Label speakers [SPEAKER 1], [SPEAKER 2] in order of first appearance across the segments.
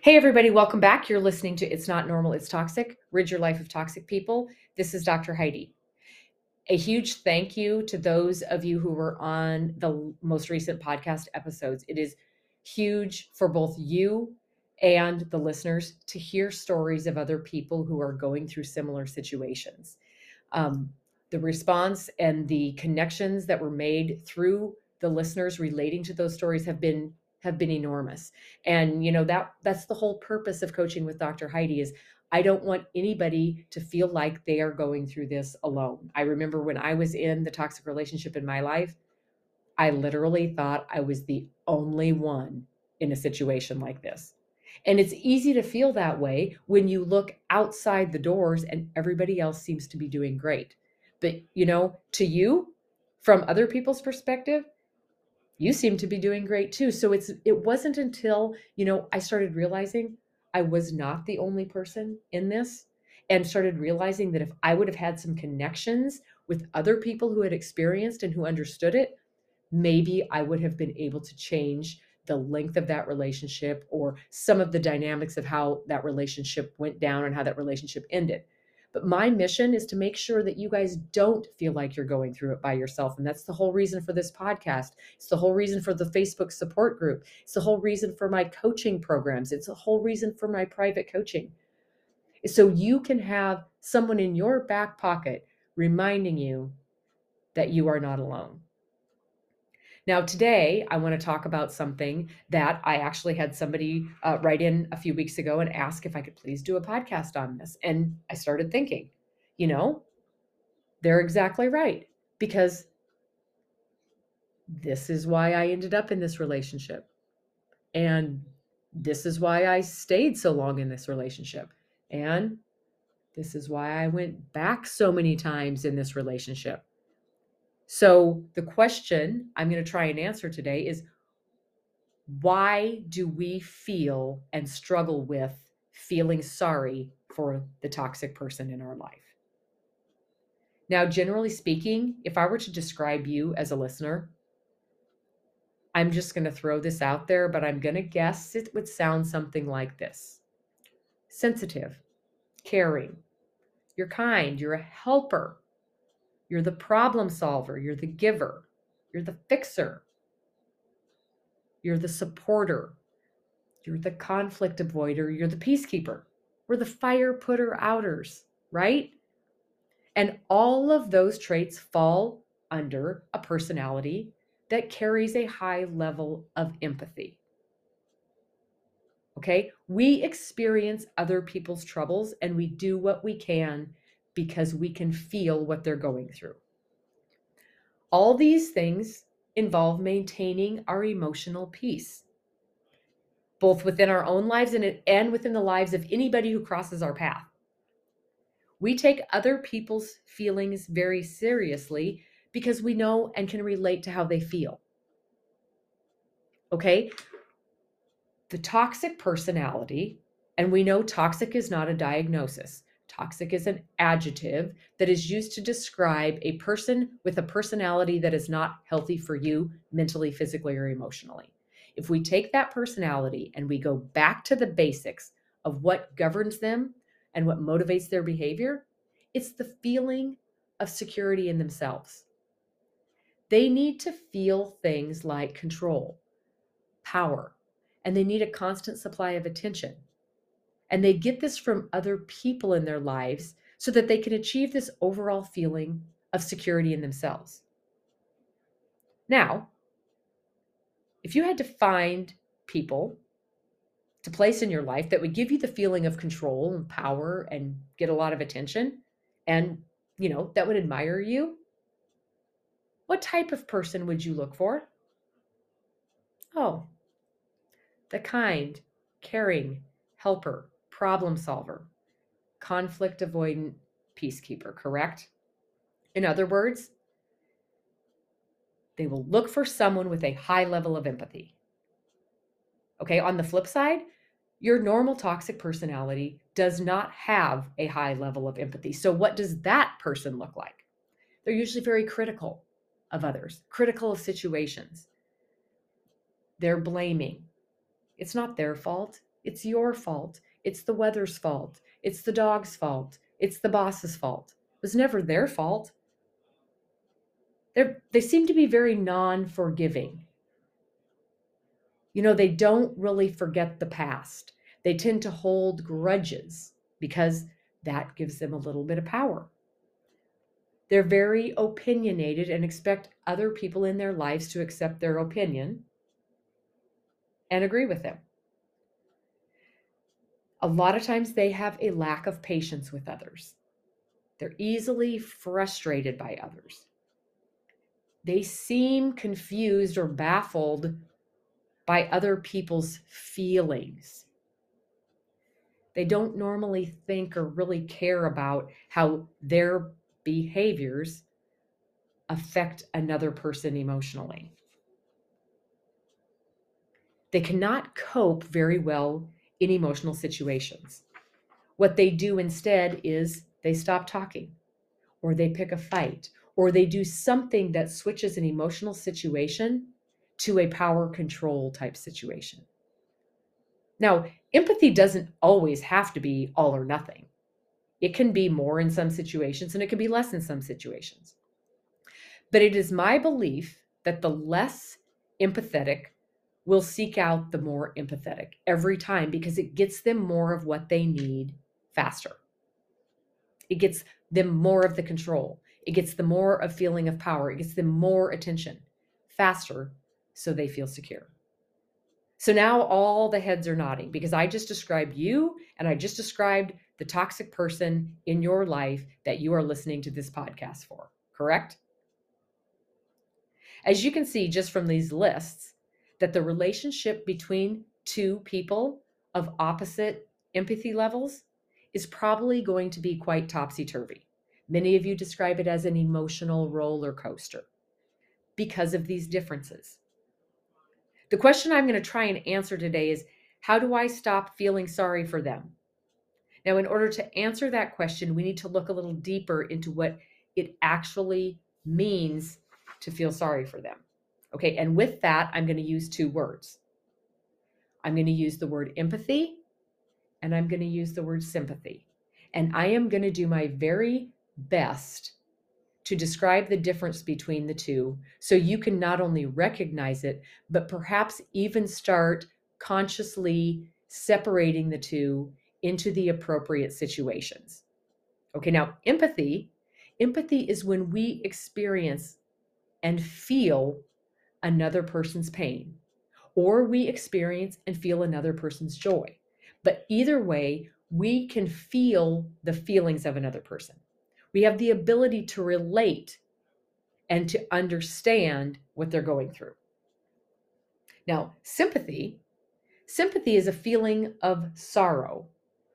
[SPEAKER 1] Hey, everybody, welcome back. You're listening to It's Not Normal, It's Toxic Rid Your Life of Toxic People. This is Dr. Heidi. A huge thank you to those of you who were on the most recent podcast episodes. It is huge for both you and the listeners to hear stories of other people who are going through similar situations. Um, the response and the connections that were made through the listeners relating to those stories have been have been enormous. And you know that that's the whole purpose of coaching with Dr. Heidi is I don't want anybody to feel like they are going through this alone. I remember when I was in the toxic relationship in my life, I literally thought I was the only one in a situation like this. And it's easy to feel that way when you look outside the doors and everybody else seems to be doing great. But, you know, to you, from other people's perspective, you seem to be doing great too. So it's it wasn't until you know i started realizing i was not the only person in this and started realizing that if i would have had some connections with other people who had experienced and who understood it maybe i would have been able to change the length of that relationship or some of the dynamics of how that relationship went down and how that relationship ended but my mission is to make sure that you guys don't feel like you're going through it by yourself. And that's the whole reason for this podcast. It's the whole reason for the Facebook support group. It's the whole reason for my coaching programs. It's the whole reason for my private coaching. So you can have someone in your back pocket reminding you that you are not alone. Now, today, I want to talk about something that I actually had somebody uh, write in a few weeks ago and ask if I could please do a podcast on this. And I started thinking, you know, they're exactly right because this is why I ended up in this relationship. And this is why I stayed so long in this relationship. And this is why I went back so many times in this relationship. So, the question I'm going to try and answer today is why do we feel and struggle with feeling sorry for the toxic person in our life? Now, generally speaking, if I were to describe you as a listener, I'm just going to throw this out there, but I'm going to guess it would sound something like this. Sensitive, caring, you're kind, you're a helper, you're the problem solver. You're the giver. You're the fixer. You're the supporter. You're the conflict avoider. You're the peacekeeper. We're the fire putter outers, right? And all of those traits fall under a personality that carries a high level of empathy. Okay, we experience other people's troubles and we do what we can because we can feel what they're going through. All these things involve maintaining our emotional peace, both within our own lives and, and within the lives of anybody who crosses our path. We take other people's feelings very seriously because we know and can relate to how they feel. Okay? The toxic personality, and we know toxic is not a diagnosis. Toxic is an adjective that is used to describe a person with a personality that is not healthy for you mentally, physically, or emotionally. If we take that personality and we go back to the basics of what governs them and what motivates their behavior, it's the feeling of security in themselves. They need to feel things like control, power, and they need a constant supply of attention. And they get this from other people in their lives so that they can achieve this overall feeling of security in themselves. Now, if you had to find people to place in your life that would give you the feeling of control and power and get a lot of attention and, you know, that would admire you, what type of person would you look for? Oh, the kind caring, helper, problem solver, conflict avoidant, peacekeeper, correct? In other words, they will look for someone with a high level of empathy. Okay, on the flip side, your normal toxic personality does not have a high level of empathy. So, what does that person look like? They're usually very critical of others, critical of situations. They're blaming. It's not their fault, it's your fault. It's the weather's fault. It's the dog's fault. It's the boss's fault. It was never their fault. They're, they seem to be very non forgiving. You know, they don't really forget the past. They tend to hold grudges because that gives them a little bit of power. They're very opinionated and expect other people in their lives to accept their opinion and agree with them. A lot of times they have a lack of patience with others. They're easily frustrated by others. They seem confused or baffled by other people's feelings. They don't normally think or really care about how their behaviors affect another person emotionally. They cannot cope very well in emotional situations. What they do instead is they stop talking, or they pick a fight, or they do something that switches an emotional situation to a power control type situation. Now, empathy doesn't always have to be all or nothing. It can be more in some situations and it can be less in some situations. But it is my belief that the less empathetic will seek out the more empathetic every time because it gets them more of what they need faster. It gets them more of the control. It gets them more of feeling of power. It gets them more attention faster so they feel secure. So now all the heads are nodding because I just described you and I just described the toxic person in your life that you are listening to this podcast for, correct? As you can see just from these lists, that the relationship between two people of opposite empathy levels is probably going to be quite topsy turvy. Many of you describe it as an emotional roller coaster because of these differences. The question I'm going to try and answer today is how do I stop feeling sorry for them? Now, in order to answer that question, we need to look a little deeper into what it actually means to feel sorry for them. Okay, and with that, I'm going to use two words. I'm going to use the word empathy and I'm going to use the word sympathy. And I am going to do my very best to describe the difference between the two so you can not only recognize it, but perhaps even start consciously separating the two into the appropriate situations. Okay, now empathy, empathy is when we experience and feel another person's pain or we experience and feel another person's joy. But either way, we can feel the feelings of another person. We have the ability to relate and to understand what they're going through. Now, sympathy, sympathy is a feeling of sorrow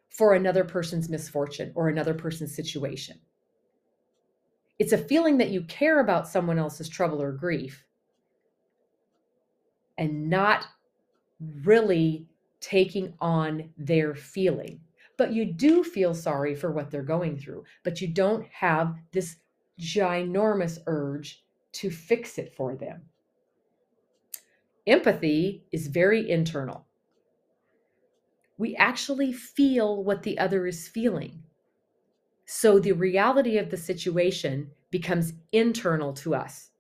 [SPEAKER 1] for another person's misfortune or another person's situation. It's a feeling that you care about someone else's trouble or grief and not really taking on their feeling but you do feel sorry for what they're going through, but you don't have this ginormous urge to fix it for them. Empathy is very internal. We actually feel what the other is feeling. So the reality of the situation becomes internal to us,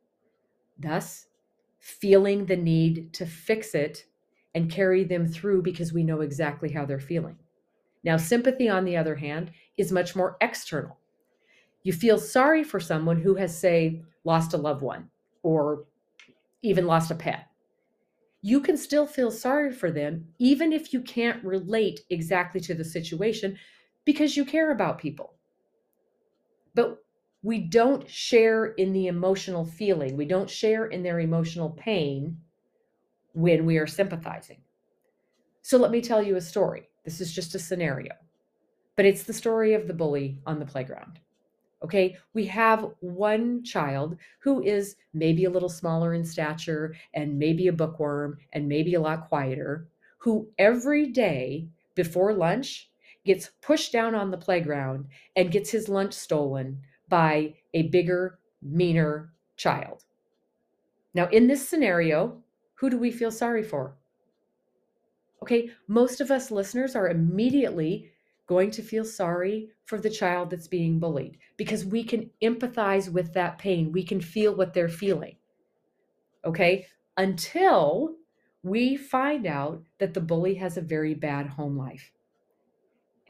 [SPEAKER 1] thus, feeling the need to fix it and carry them through because we know exactly how they're feeling. Now, sympathy, on the other hand, is much more external. You feel sorry for someone who has, say, lost a loved one or even lost a pet. You can still feel sorry for them, even if you can't relate exactly to the situation because you care about people. But we don't share in the emotional feeling, we don't share in their emotional pain when we are sympathizing. So let me tell you a story. This is just a scenario, but it's the story of the bully on the playground. Okay, we have one child who is maybe a little smaller in stature and maybe a bookworm and maybe a lot quieter, who every day before lunch gets pushed down on the playground and gets his lunch stolen by a bigger, meaner child. Now, in this scenario, who do we feel sorry for? Okay, most of us listeners are immediately going to feel sorry for the child that's being bullied because we can empathize with that pain. We can feel what they're feeling. Okay, until we find out that the bully has a very bad home life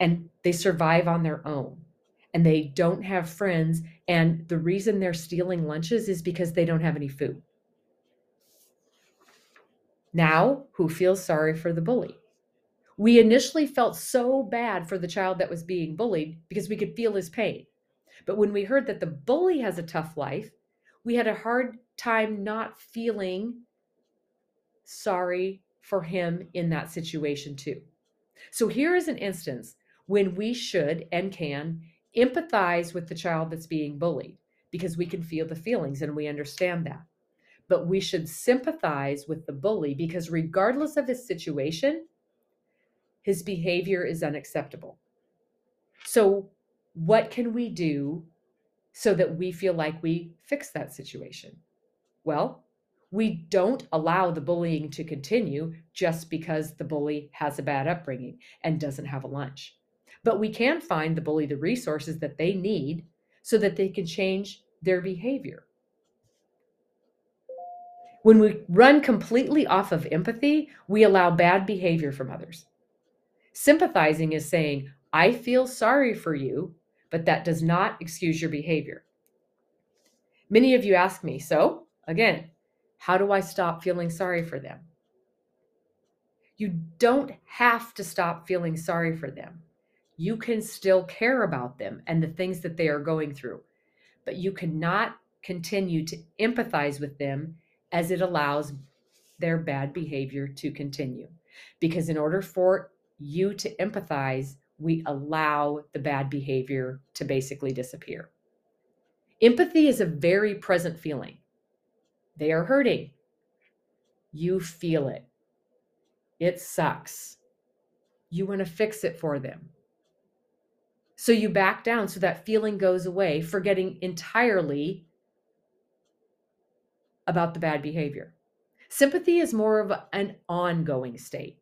[SPEAKER 1] and they survive on their own and they don't have friends. And the reason they're stealing lunches is because they don't have any food. Now, who feels sorry for the bully? We initially felt so bad for the child that was being bullied because we could feel his pain. But when we heard that the bully has a tough life, we had a hard time not feeling sorry for him in that situation, too. So here is an instance when we should and can empathize with the child that's being bullied because we can feel the feelings and we understand that. But we should sympathize with the bully because, regardless of his situation, his behavior is unacceptable. So, what can we do so that we feel like we fix that situation? Well, we don't allow the bullying to continue just because the bully has a bad upbringing and doesn't have a lunch. But we can find the bully the resources that they need so that they can change their behavior. When we run completely off of empathy, we allow bad behavior from others. Sympathizing is saying, I feel sorry for you, but that does not excuse your behavior. Many of you ask me, so again, how do I stop feeling sorry for them? You don't have to stop feeling sorry for them. You can still care about them and the things that they are going through, but you cannot continue to empathize with them as it allows their bad behavior to continue. Because in order for you to empathize, we allow the bad behavior to basically disappear. Empathy is a very present feeling. They are hurting. You feel it. It sucks. You want to fix it for them. So you back down so that feeling goes away, forgetting entirely about the bad behavior. Sympathy is more of an ongoing state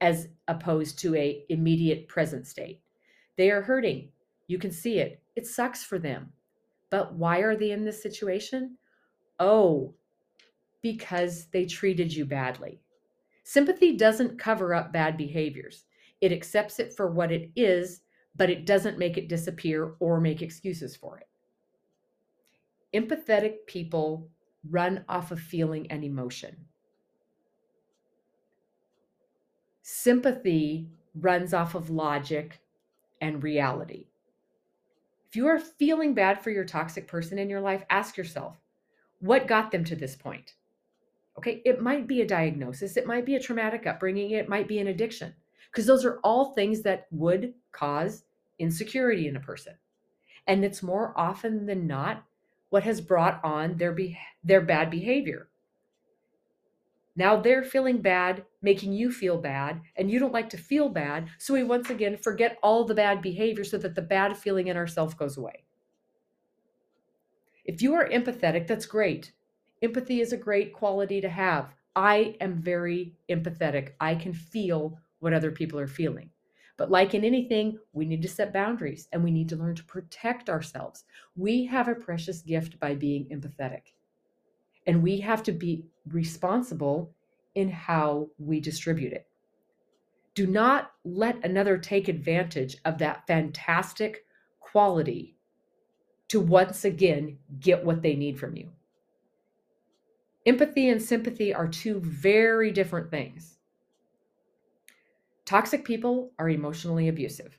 [SPEAKER 1] as opposed to a immediate present state. They are hurting. You can see it. It sucks for them. But why are they in this situation? Oh, because they treated you badly. Sympathy doesn't cover up bad behaviors. It accepts it for what it is, but it doesn't make it disappear or make excuses for it. Empathetic people run off of feeling and emotion. Sympathy runs off of logic and reality. If you are feeling bad for your toxic person in your life, ask yourself, what got them to this point? Okay, it might be a diagnosis, it might be a traumatic upbringing, it might be an addiction, because those are all things that would cause insecurity in a person. And it's more often than not what has brought on their be- their bad behavior. Now they're feeling bad, making you feel bad, and you don't like to feel bad. So we once again forget all the bad behavior so that the bad feeling in ourselves goes away. If you are empathetic, that's great. Empathy is a great quality to have. I am very empathetic. I can feel what other people are feeling. But like in anything, we need to set boundaries and we need to learn to protect ourselves. We have a precious gift by being empathetic. And we have to be responsible in how we distribute it. Do not let another take advantage of that fantastic quality to once again get what they need from you. Empathy and sympathy are two very different things. Toxic people are emotionally abusive,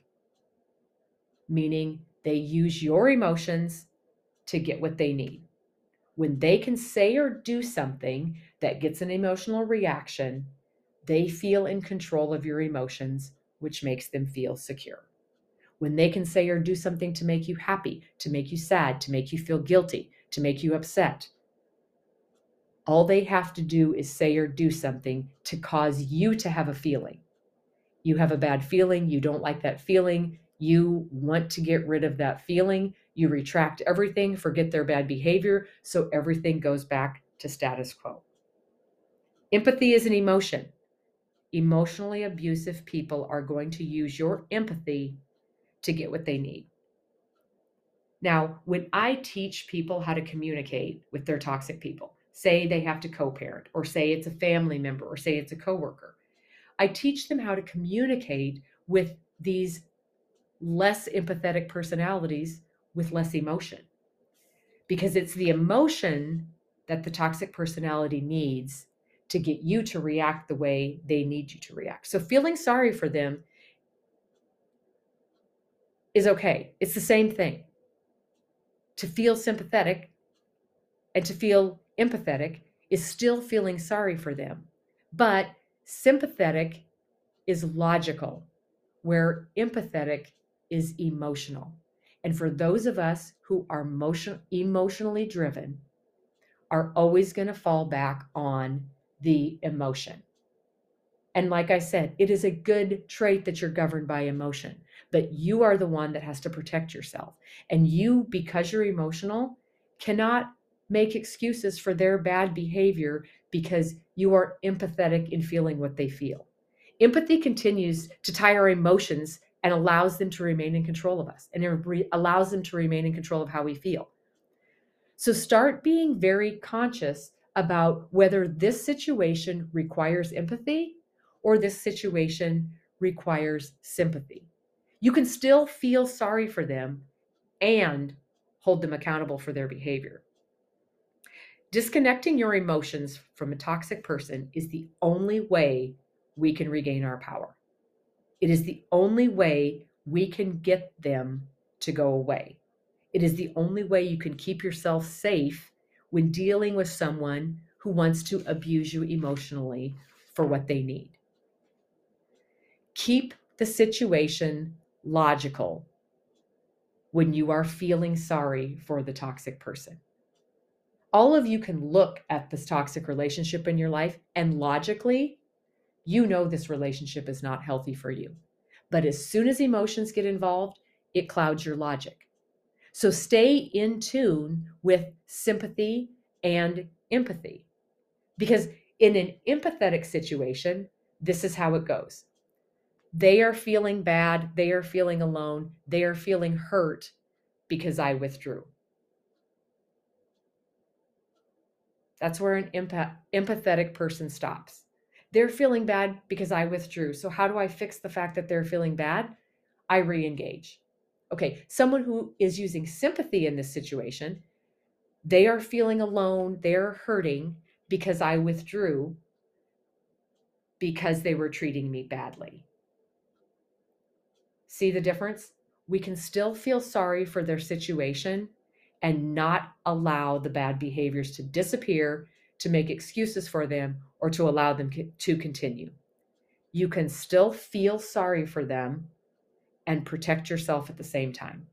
[SPEAKER 1] meaning they use your emotions to get what they need. When they can say or do something that gets an emotional reaction, they feel in control of your emotions, which makes them feel secure. When they can say or do something to make you happy, to make you sad, to make you feel guilty, to make you upset, all they have to do is say or do something to cause you to have a feeling. You have a bad feeling, you don't like that feeling, you want to get rid of that feeling, you retract everything, forget their bad behavior, so everything goes back to status quo. Empathy is an emotion. Emotionally abusive people are going to use your empathy to get what they need. Now, when I teach people how to communicate with their toxic people, say they have to co-parent or say it's a family member or say it's a coworker, I teach them how to communicate with these less empathetic personalities with less emotion. Because it's the emotion that the toxic personality needs to get you to react the way they need you to react. So feeling sorry for them is okay. It's the same thing. To feel sympathetic and to feel empathetic is still feeling sorry for them. But sympathetic is logical, where empathetic is emotional. And for those of us who are emotion, emotionally driven, are always going to fall back on the emotion. And like I said, it is a good trait that you're governed by emotion, but you are the one that has to protect yourself. And you, because you're emotional, cannot make excuses for their bad behavior because you are empathetic in feeling what they feel. Empathy continues to tie our emotions and allows them to remain in control of us and it re- allows them to remain in control of how we feel. So start being very conscious about whether this situation requires empathy or this situation requires sympathy. You can still feel sorry for them and hold them accountable for their behavior. Disconnecting your emotions from a toxic person is the only way we can regain our power. It is the only way we can get them to go away. It is the only way you can keep yourself safe when dealing with someone who wants to abuse you emotionally for what they need. Keep the situation logical when you are feeling sorry for the toxic person all of you can look at this toxic relationship in your life and logically, you know this relationship is not healthy for you. But as soon as emotions get involved, it clouds your logic. So stay in tune with sympathy and empathy. Because in an empathetic situation, this is how it goes. They are feeling bad. They are feeling alone. They are feeling hurt because I withdrew. That's where an empath- empathetic person stops. They're feeling bad because I withdrew. So, how do I fix the fact that they're feeling bad? I re engage. Okay, someone who is using sympathy in this situation, they are feeling alone, they're hurting because I withdrew because they were treating me badly. See the difference? We can still feel sorry for their situation and not allow the bad behaviors to disappear, to make excuses for them, or to allow them to continue. You can still feel sorry for them and protect yourself at the same time.